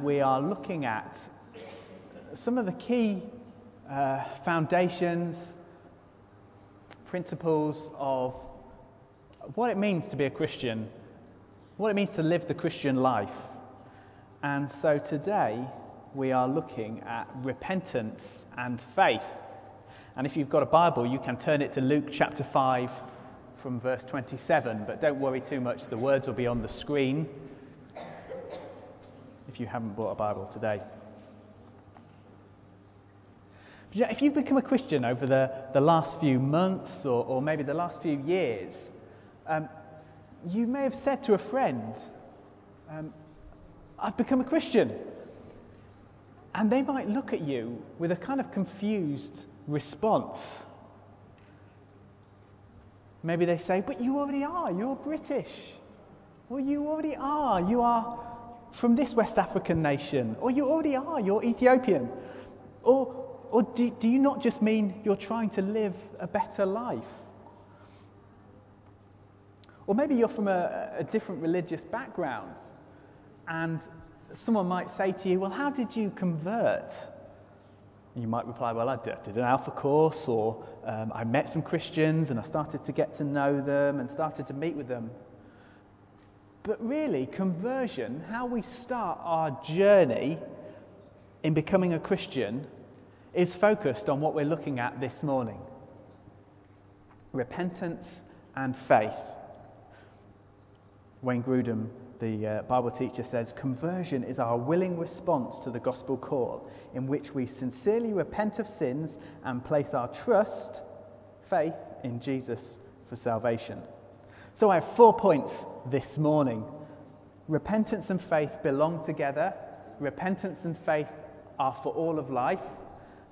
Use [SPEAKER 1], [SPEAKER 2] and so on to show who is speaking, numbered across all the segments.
[SPEAKER 1] we are looking at some of the key uh, foundations, principles of what it means to be a Christian, what it means to live the Christian life. And so today we are looking at repentance and faith. And if you've got a Bible, you can turn it to Luke chapter 5 from verse 27. But don't worry too much, the words will be on the screen if you haven't bought a Bible today. If you've become a Christian over the, the last few months or, or maybe the last few years, um, you may have said to a friend, um, I've become a Christian. And they might look at you with a kind of confused response. Maybe they say, But you already are, you're British. Well, you already are, you are from this West African nation. Or you already are, you're Ethiopian. Or or do, do you not just mean you're trying to live a better life? Or maybe you're from a, a different religious background and someone might say to you, Well, how did you convert? And you might reply, Well, I did an alpha course, or um, I met some Christians and I started to get to know them and started to meet with them. But really, conversion, how we start our journey in becoming a Christian, is focused on what we're looking at this morning repentance and faith. Wayne Grudem, the uh, Bible teacher, says conversion is our willing response to the gospel call, in which we sincerely repent of sins and place our trust, faith in Jesus for salvation. So I have four points this morning. Repentance and faith belong together. Repentance and faith are for all of life.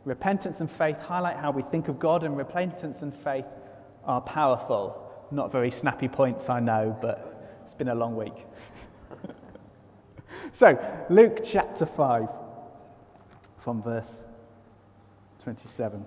[SPEAKER 1] Repentance and faith highlight how we think of God, and repentance and faith are powerful. Not very snappy points, I know, but it's been a long week. so, Luke chapter 5, from verse 27.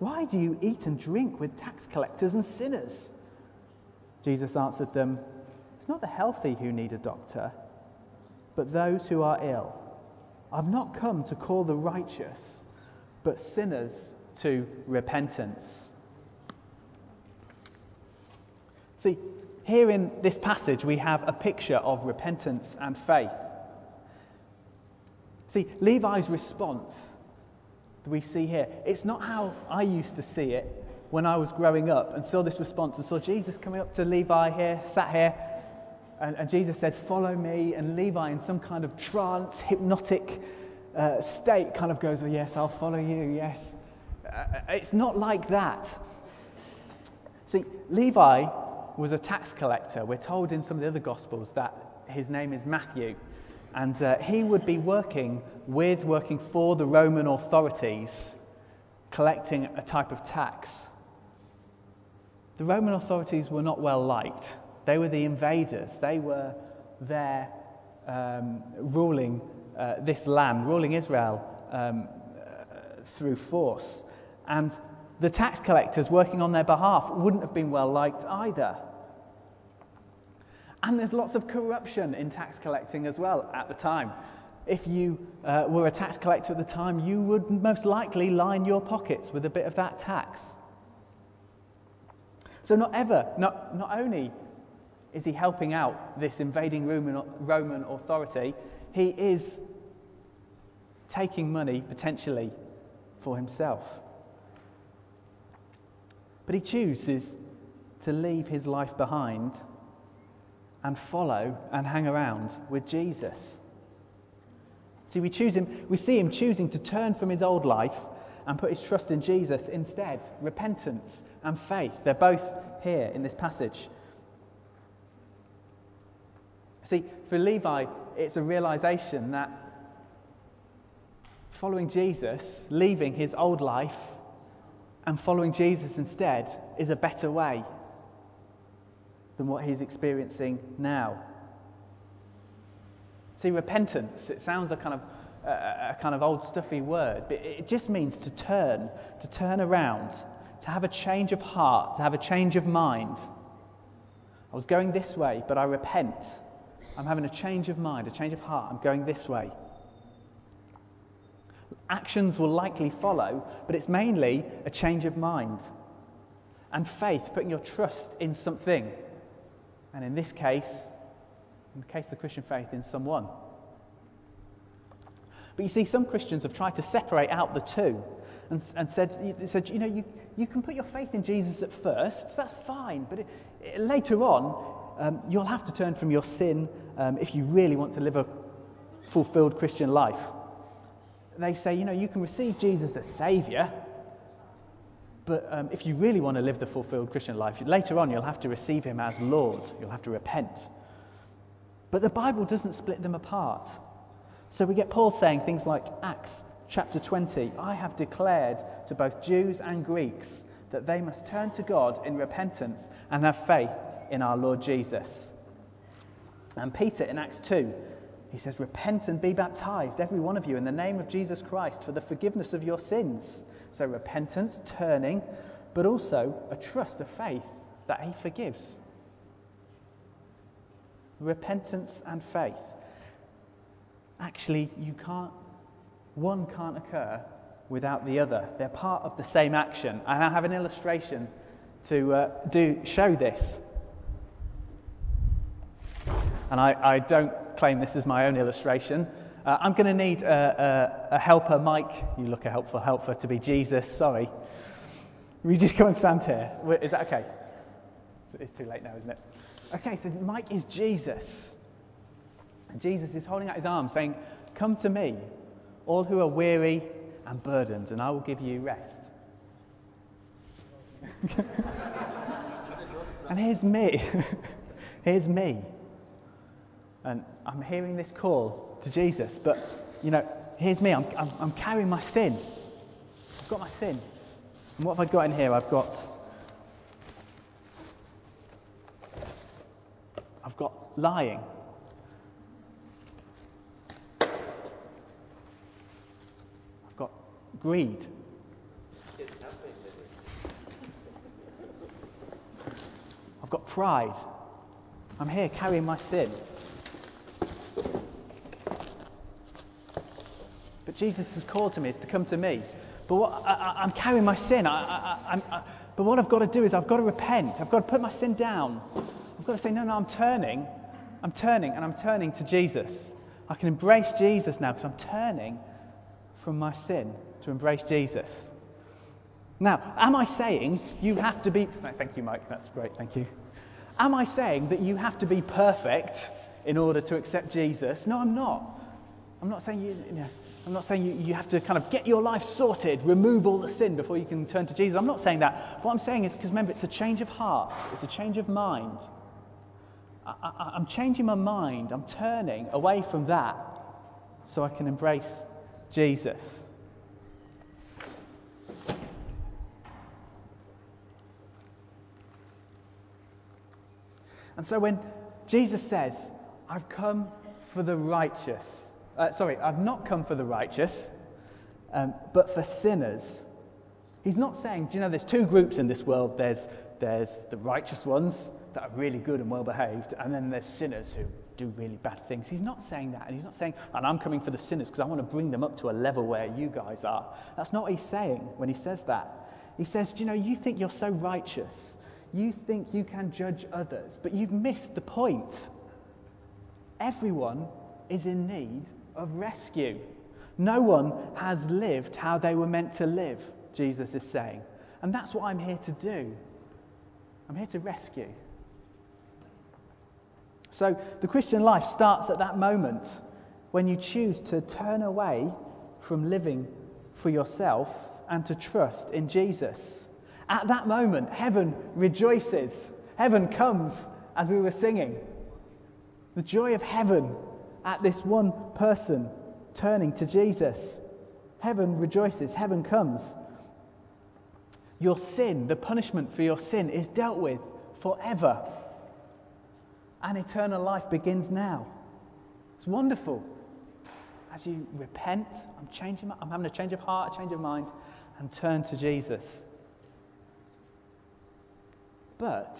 [SPEAKER 1] Why do you eat and drink with tax collectors and sinners? Jesus answered them, It's not the healthy who need a doctor but those who are ill. I've not come to call the righteous, but sinners to repentance. See, here in this passage, we have a picture of repentance and faith. See, Levi's response we see here, it's not how I used to see it when I was growing up and saw this response and saw Jesus coming up to Levi here, sat here, and, and Jesus said, Follow me. And Levi, in some kind of trance, hypnotic uh, state, kind of goes, Oh, yes, I'll follow you, yes. Uh, it's not like that. See, Levi was a tax collector. We're told in some of the other Gospels that his name is Matthew. And uh, he would be working with, working for the Roman authorities, collecting a type of tax. The Roman authorities were not well liked. They were the invaders. They were there um, ruling uh, this land, ruling Israel um, uh, through force. And the tax collectors working on their behalf wouldn't have been well liked either. And there's lots of corruption in tax collecting as well at the time. If you uh, were a tax collector at the time, you would most likely line your pockets with a bit of that tax. So, not ever, not, not only is he helping out this invading Roman, Roman authority? He is taking money potentially for himself. But he chooses to leave his life behind and follow and hang around with Jesus. See, we, choose him, we see him choosing to turn from his old life and put his trust in Jesus instead. Repentance and faith, they're both here in this passage. See, for Levi, it's a realization that following Jesus, leaving his old life, and following Jesus instead is a better way than what he's experiencing now. See, repentance, it sounds a kind of a, a kind of old stuffy word, but it just means to turn, to turn around, to have a change of heart, to have a change of mind. I was going this way, but I repent. I'm having a change of mind, a change of heart. I'm going this way. Actions will likely follow, but it's mainly a change of mind. And faith, putting your trust in something. And in this case, in the case of the Christian faith, in someone. But you see, some Christians have tried to separate out the two and, and said, said, you know, you, you can put your faith in Jesus at first, that's fine, but it, it, later on, um, you'll have to turn from your sin um, if you really want to live a fulfilled Christian life. They say, you know, you can receive Jesus as Saviour, but um, if you really want to live the fulfilled Christian life, later on you'll have to receive Him as Lord. You'll have to repent. But the Bible doesn't split them apart. So we get Paul saying things like Acts chapter 20 I have declared to both Jews and Greeks that they must turn to God in repentance and have faith in our Lord Jesus. And Peter in Acts 2, he says, Repent and be baptized, every one of you, in the name of Jesus Christ for the forgiveness of your sins. So repentance, turning, but also a trust, a faith that he forgives. Repentance and faith actually, you can't, one can't occur without the other. They're part of the same action. And I have an illustration to uh, do, show this. And I, I, don't claim this is my own illustration. Uh, I'm going to need a, a, a, helper, Mike. You look a helpful helper to be Jesus. Sorry. We just come and stand here. Is that okay? It's too late now, isn't it? Okay, so Mike is Jesus. And Jesus is holding out his arm, saying, Come to me, all who are weary and burdened, and I will give you rest. and here's me. here's me. And I'm hearing this call to Jesus, but, you know, here's me. I'm, I'm, I'm carrying my sin. I've got my sin. And what have I got in here? I've got. I've got lying. I've got greed. I've got pride. I'm here carrying my sin. But Jesus has called to me, is to come to me. But what, I, am carrying my sin. I, I, but what I've got to do is I've got to repent. I've got to put my sin down. I've got to say, no, no, I'm turning. I'm turning and I'm turning to Jesus. I can embrace Jesus now because I'm turning from my sin to embrace Jesus. Now, am I saying you have to be. Thank you, Mike. That's great. Thank you. Am I saying that you have to be perfect in order to accept Jesus? No, I'm not. I'm not saying you. you know, I'm not saying you, you have to kind of get your life sorted, remove all the sin before you can turn to Jesus. I'm not saying that. What I'm saying is because remember, it's a change of heart, it's a change of mind. I, I'm changing my mind, I'm turning away from that so I can embrace Jesus. And so when Jesus says, I've come for the righteous, uh, sorry, I've not come for the righteous, um, but for sinners. He's not saying, do you know, there's two groups in this world. There's, there's the righteous ones that are really good and well behaved, and then there's sinners who do really bad things. He's not saying that. And he's not saying, and I'm coming for the sinners because I want to bring them up to a level where you guys are. That's not what he's saying when he says that. He says, do you know, you think you're so righteous you think you can judge others, but you've missed the point. Everyone is in need of rescue. No one has lived how they were meant to live, Jesus is saying. And that's what I'm here to do. I'm here to rescue. So the Christian life starts at that moment when you choose to turn away from living for yourself and to trust in Jesus. At that moment, heaven rejoices. Heaven comes as we were singing. The joy of heaven at this one person turning to Jesus. Heaven rejoices, heaven comes. Your sin, the punishment for your sin, is dealt with forever. And eternal life begins now. It's wonderful. As you repent, I'm changing, my, I'm having a change of heart, a change of mind, and turn to Jesus. But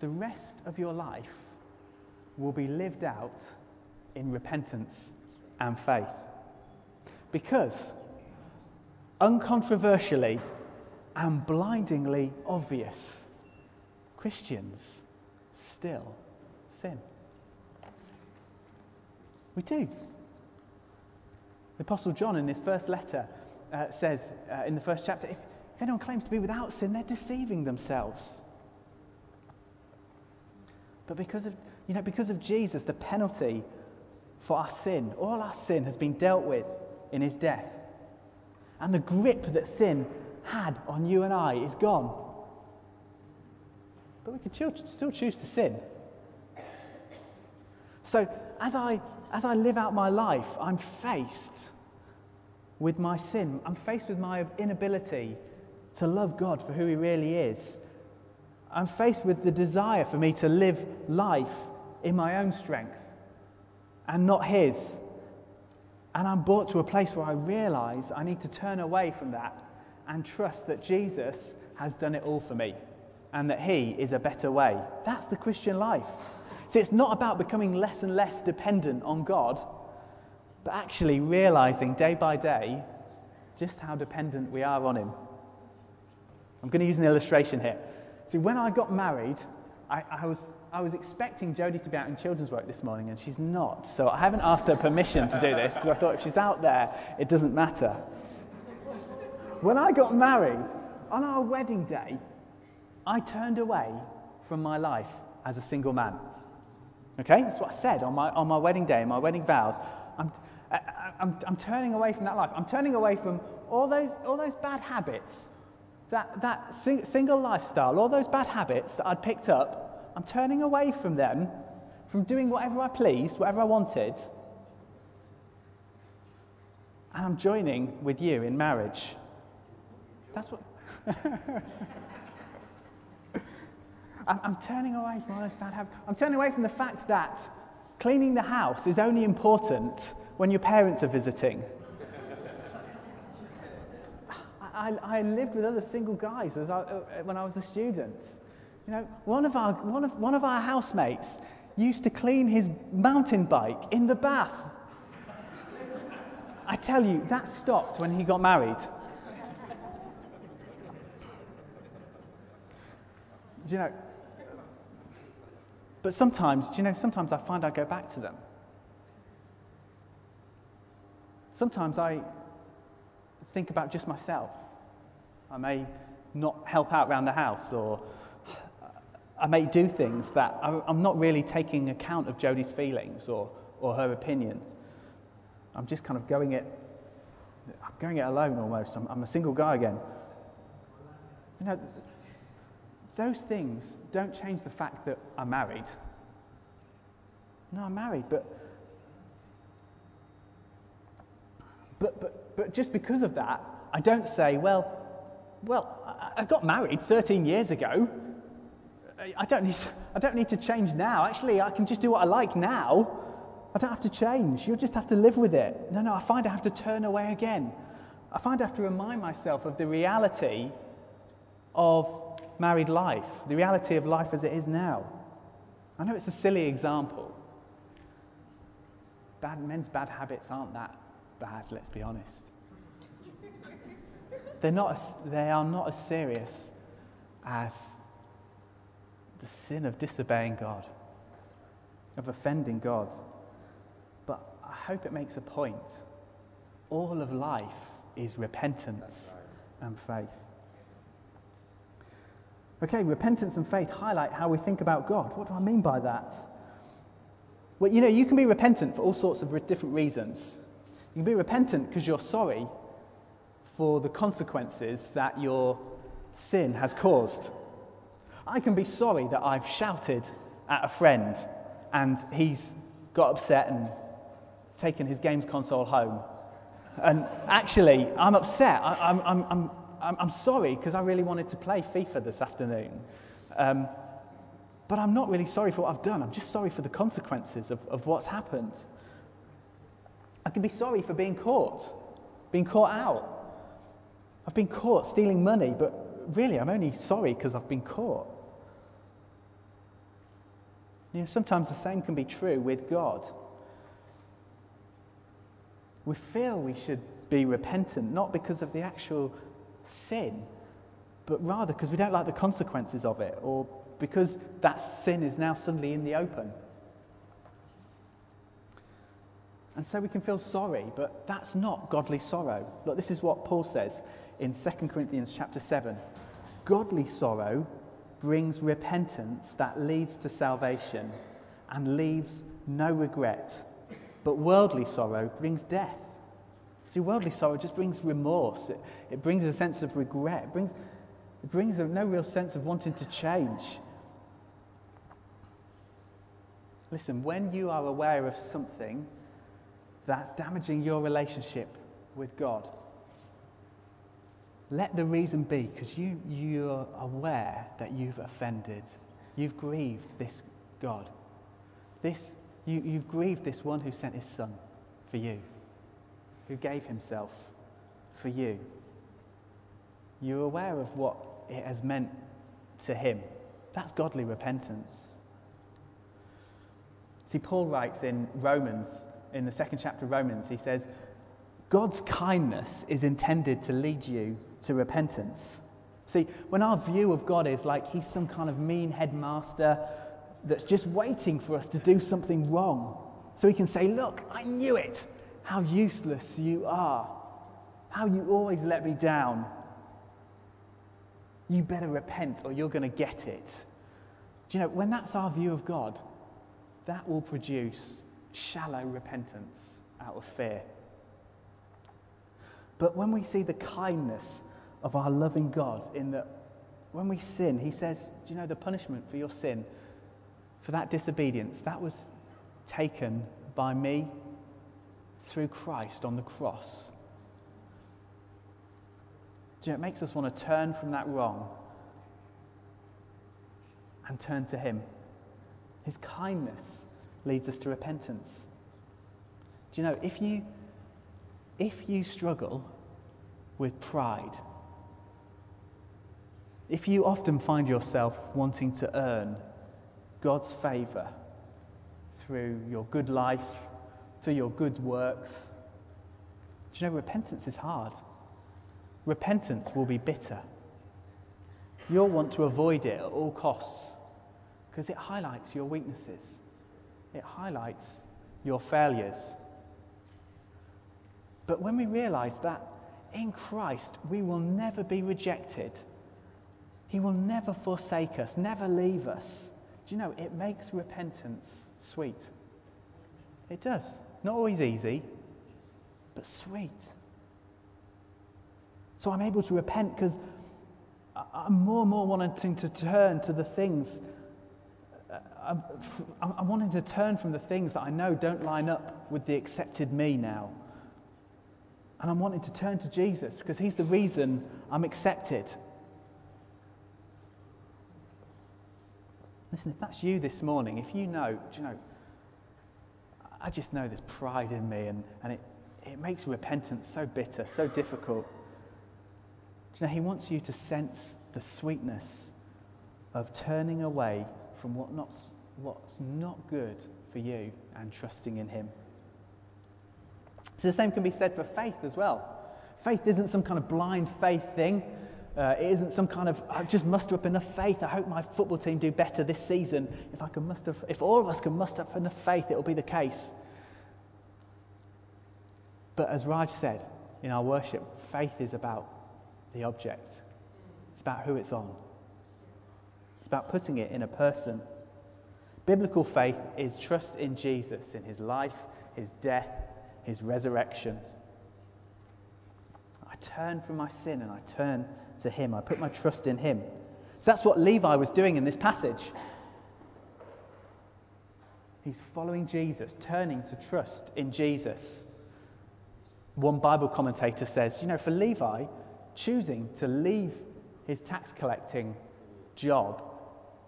[SPEAKER 1] the rest of your life will be lived out in repentance and faith. Because, uncontroversially and blindingly obvious, Christians still sin. We do. The Apostle John, in his first letter, uh, says uh, in the first chapter if, if anyone claims to be without sin, they're deceiving themselves. But because of, you know, because of Jesus, the penalty for our sin, all our sin has been dealt with in his death. And the grip that sin had on you and I is gone. But we can still choose to sin. So as I, as I live out my life, I'm faced with my sin. I'm faced with my inability to love God for who He really is. I'm faced with the desire for me to live life in my own strength and not His. And I'm brought to a place where I realize I need to turn away from that and trust that Jesus has done it all for me and that He is a better way. That's the Christian life. See, it's not about becoming less and less dependent on God, but actually realizing day by day just how dependent we are on Him. I'm going to use an illustration here. See, when I got married, I, I was I was expecting Jodie to be out in children's work this morning, and she's not. So I haven't asked her permission to do this because I thought if she's out there, it doesn't matter. When I got married, on our wedding day, I turned away from my life as a single man. Okay? That's what I said on my, on my wedding day, my wedding vows. I'm, I, I'm, I'm turning away from that life. I'm turning away from all those, all those bad habits, that, that sing, single lifestyle, all those bad habits that I'd picked up. I'm turning away from them, from doing whatever I pleased, whatever I wanted. And I'm joining with you in marriage. That's what. I'm, turning away from all those bad habits. I'm turning away from the fact that cleaning the house is only important when your parents are visiting. I, I, lived with other single guys I, uh, when I was a student. You know, one of, our, one, of, one of our housemates used to clean his mountain bike in the bath. I tell you, that stopped when he got married. Do you know, but sometimes, do you know, sometimes I find I go back to them. Sometimes I think about just myself. I may not help out around the house, or I may do things that I'm not really taking account of Jodie's feelings or, or her opinion. I'm just kind of going it, I'm going it alone almost. I'm, I'm a single guy again. You know, those things don't change the fact that I'm married. No, I'm married, but, but, but, but just because of that, I don't say, well, well, I got married 13 years ago. I don't, need, I don't need to change now. Actually, I can just do what I like now. I don't have to change. You'll just have to live with it. No, no, I find I have to turn away again. I find I have to remind myself of the reality of married life, the reality of life as it is now. I know it's a silly example. Bad, men's bad habits aren't that bad, let's be honest. They're not as, they are not as serious as the sin of disobeying God, of offending God. But I hope it makes a point. All of life is repentance and faith. Okay, repentance and faith highlight how we think about God. What do I mean by that? Well, you know, you can be repentant for all sorts of different reasons. You can be repentant because you're sorry for the consequences that your sin has caused. I can be sorry that I've shouted at a friend and he's got upset and taken his games console home. And actually, I'm upset. I, am I'm, I'm, I'm, I'm sorry because I really wanted to play FIFA this afternoon. Um, but I'm not really sorry for what I've done. I'm just sorry for the consequences of, of what's happened. I can be sorry for being caught, being caught out. I've been caught stealing money, but really, I'm only sorry because I've been caught. You know, sometimes the same can be true with God. We feel we should be repentant, not because of the actual sin, but rather because we don't like the consequences of it, or because that sin is now suddenly in the open. And so we can feel sorry, but that's not godly sorrow. Look, this is what Paul says in 2 Corinthians chapter 7. Godly sorrow brings repentance that leads to salvation and leaves no regret. But worldly sorrow brings death. See, worldly sorrow just brings remorse. It, it brings a sense of regret. It brings, it brings a, no real sense of wanting to change. Listen, when you are aware of something that's damaging your relationship with God, let the reason be because you, you're aware that you've offended. You've grieved this God. This, you, you've grieved this one who sent his son for you, who gave himself for you. You're aware of what it has meant to him. That's godly repentance. See, Paul writes in Romans, in the second chapter of Romans, he says, God's kindness is intended to lead you to repentance. See, when our view of God is like he's some kind of mean headmaster that's just waiting for us to do something wrong, so he can say, Look, I knew it, how useless you are, how you always let me down. You better repent or you're going to get it. Do you know, when that's our view of God, that will produce shallow repentance out of fear. But when we see the kindness of our loving God in that when we sin, He says, Do you know the punishment for your sin, for that disobedience, that was taken by me through Christ on the cross. Do you know, it makes us want to turn from that wrong and turn to Him. His kindness leads us to repentance. Do you know, if you, if you struggle with pride, if you often find yourself wanting to earn God's favour through your good life, through your good works, do you know repentance is hard? Repentance will be bitter. You'll want to avoid it at all costs because it highlights your weaknesses, it highlights your failures. But when we realize that in Christ we will never be rejected, He will never forsake us, never leave us. Do you know, it makes repentance sweet. It does. Not always easy, but sweet. So I'm able to repent because I'm more and more wanting to turn to the things. Uh, I'm, I'm wanting to turn from the things that I know don't line up with the accepted me now. And I'm wanting to turn to Jesus because he's the reason I'm accepted. Listen, if that's you this morning, if you know, do you know, I just know there's pride in me and, and it, it makes repentance so bitter, so difficult. Do you know, he wants you to sense the sweetness of turning away from what not, what's not good for you and trusting in him. So the same can be said for faith as well. Faith isn't some kind of blind faith thing. Uh, it isn't some kind of, I just muster up enough faith. I hope my football team do better this season. If I can muster, if all of us can muster up enough faith, it'll be the case. But as Raj said in our worship, faith is about the object. It's about who it's on. It's about putting it in a person. Biblical faith is trust in Jesus, in his life, his death, his resurrection. Turn from my sin and I turn to him. I put my trust in him. So that's what Levi was doing in this passage. He's following Jesus, turning to trust in Jesus. One Bible commentator says, you know, for Levi, choosing to leave his tax collecting job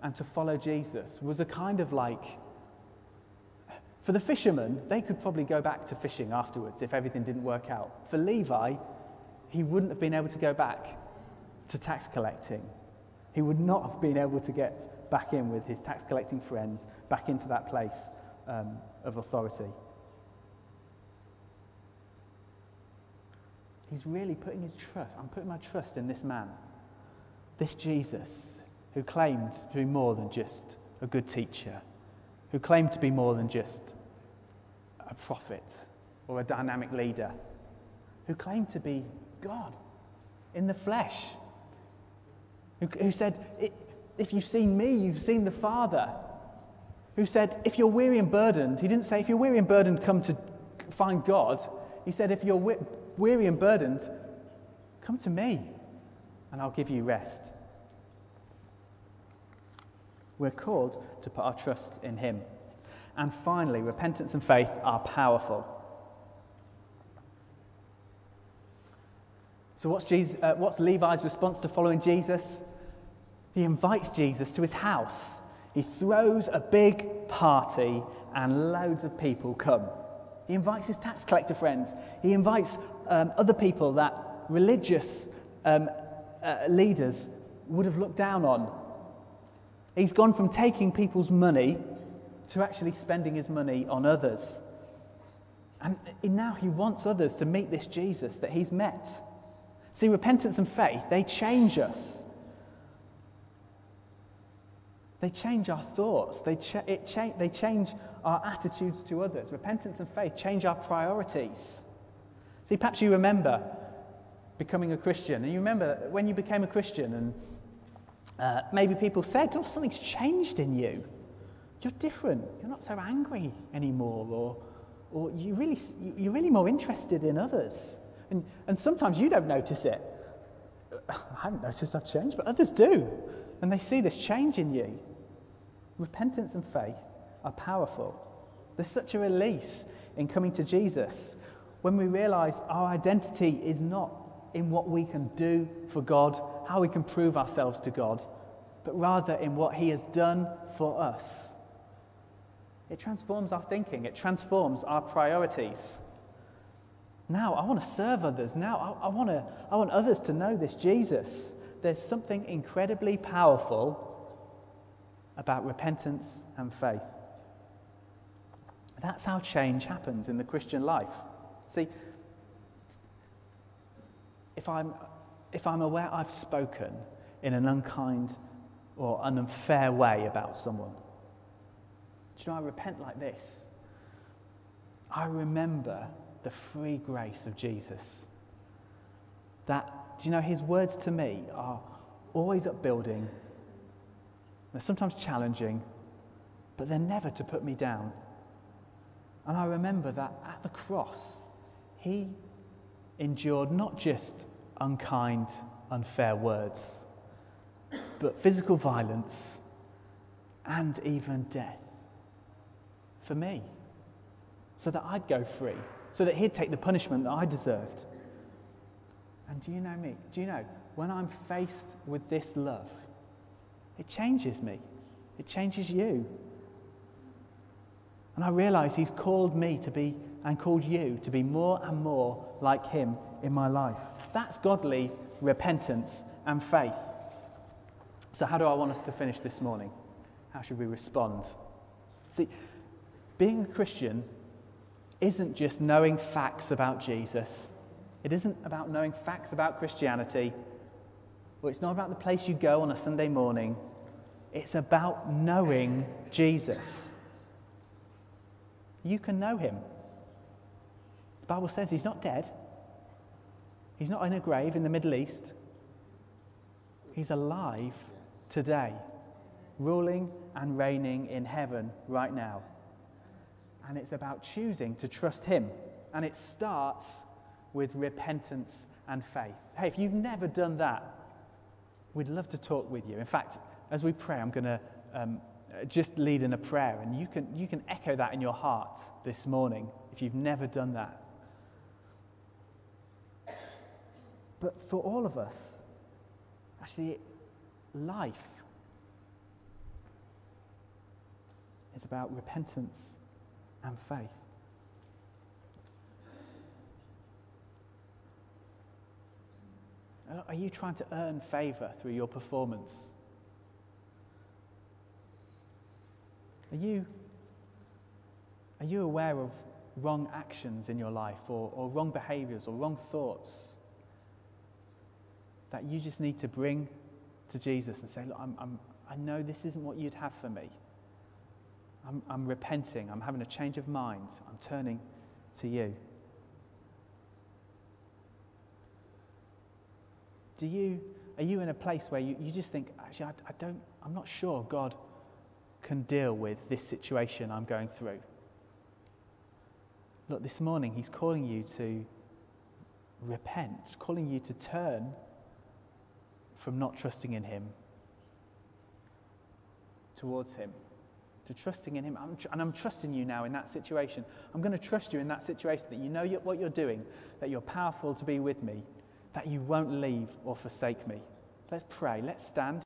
[SPEAKER 1] and to follow Jesus was a kind of like, for the fishermen, they could probably go back to fishing afterwards if everything didn't work out. For Levi, he wouldn't have been able to go back to tax collecting. He would not have been able to get back in with his tax collecting friends, back into that place um, of authority. He's really putting his trust, I'm putting my trust in this man, this Jesus, who claimed to be more than just a good teacher, who claimed to be more than just a prophet or a dynamic leader, who claimed to be God in the flesh, who, who said, If you've seen me, you've seen the Father. Who said, If you're weary and burdened, he didn't say, If you're weary and burdened, come to find God. He said, If you're weary and burdened, come to me and I'll give you rest. We're called to put our trust in Him. And finally, repentance and faith are powerful. So, what's, Jesus, uh, what's Levi's response to following Jesus? He invites Jesus to his house. He throws a big party, and loads of people come. He invites his tax collector friends. He invites um, other people that religious um, uh, leaders would have looked down on. He's gone from taking people's money to actually spending his money on others. And now he wants others to meet this Jesus that he's met. See, repentance and faith, they change us. They change our thoughts, they, cha- they change our attitudes to others. Repentance and faith change our priorities. See, perhaps you remember becoming a Christian, and you remember when you became a Christian, and uh, maybe people said, Oh, something's changed in you. You're different. You're not so angry anymore, or, or you really, you're really more interested in others. And, and sometimes you don't notice it. I haven't noticed I've changed, but others do. And they see this change in you. Repentance and faith are powerful. There's such a release in coming to Jesus when we realize our identity is not in what we can do for God, how we can prove ourselves to God, but rather in what He has done for us. It transforms our thinking, it transforms our priorities. Now, I want to serve others. Now, I, I, want, to, I want others to know this Jesus. There's something incredibly powerful about repentance and faith. That's how change happens in the Christian life. See, if I'm, if I'm aware I've spoken in an unkind or an unfair way about someone, do you know, I repent like this. I remember the free grace of Jesus. That, do you know, his words to me are always upbuilding. They're sometimes challenging, but they're never to put me down. And I remember that at the cross, he endured not just unkind, unfair words, but physical violence and even death for me, so that I'd go free so that he'd take the punishment that I deserved. And do you know me? Do you know, when I'm faced with this love, it changes me, it changes you. And I realize he's called me to be, and called you to be more and more like him in my life. That's godly repentance and faith. So, how do I want us to finish this morning? How should we respond? See, being a Christian isn't just knowing facts about Jesus. It isn't about knowing facts about Christianity. Or it's not about the place you go on a Sunday morning. It's about knowing Jesus. You can know him. The Bible says he's not dead, he's not in a grave in the Middle East. He's alive today, ruling and reigning in heaven right now and it's about choosing to trust Him. And it starts with repentance and faith. Hey, if you've never done that, we'd love to talk with you. In fact, as we pray, I'm going to um, just lead in a prayer. And you can, you can echo that in your heart this morning if you've never done that. But for all of us, actually, life is about repentance and faith. Are you trying to earn favor through your performance? Are you, are you aware of wrong actions in your life or, or wrong behaviors or wrong thoughts that you just need to bring to Jesus and say, Look, I'm, I'm, I know this isn't what you'd have for me. I'm, I'm repenting. I'm having a change of mind. I'm turning to you. Do you, are you in a place where you, you just think, actually, I, I don't, I'm not sure God can deal with this situation I'm going through? Look, this morning He's calling you to repent, calling you to turn from not trusting in Him towards Him, to trusting in Him. I'm tr- and I'm trusting you now in that situation. I'm going to trust you in that situation that you know what you're doing, that you're powerful to be with me, that you won't leave or forsake me. Let's pray. Let's stand.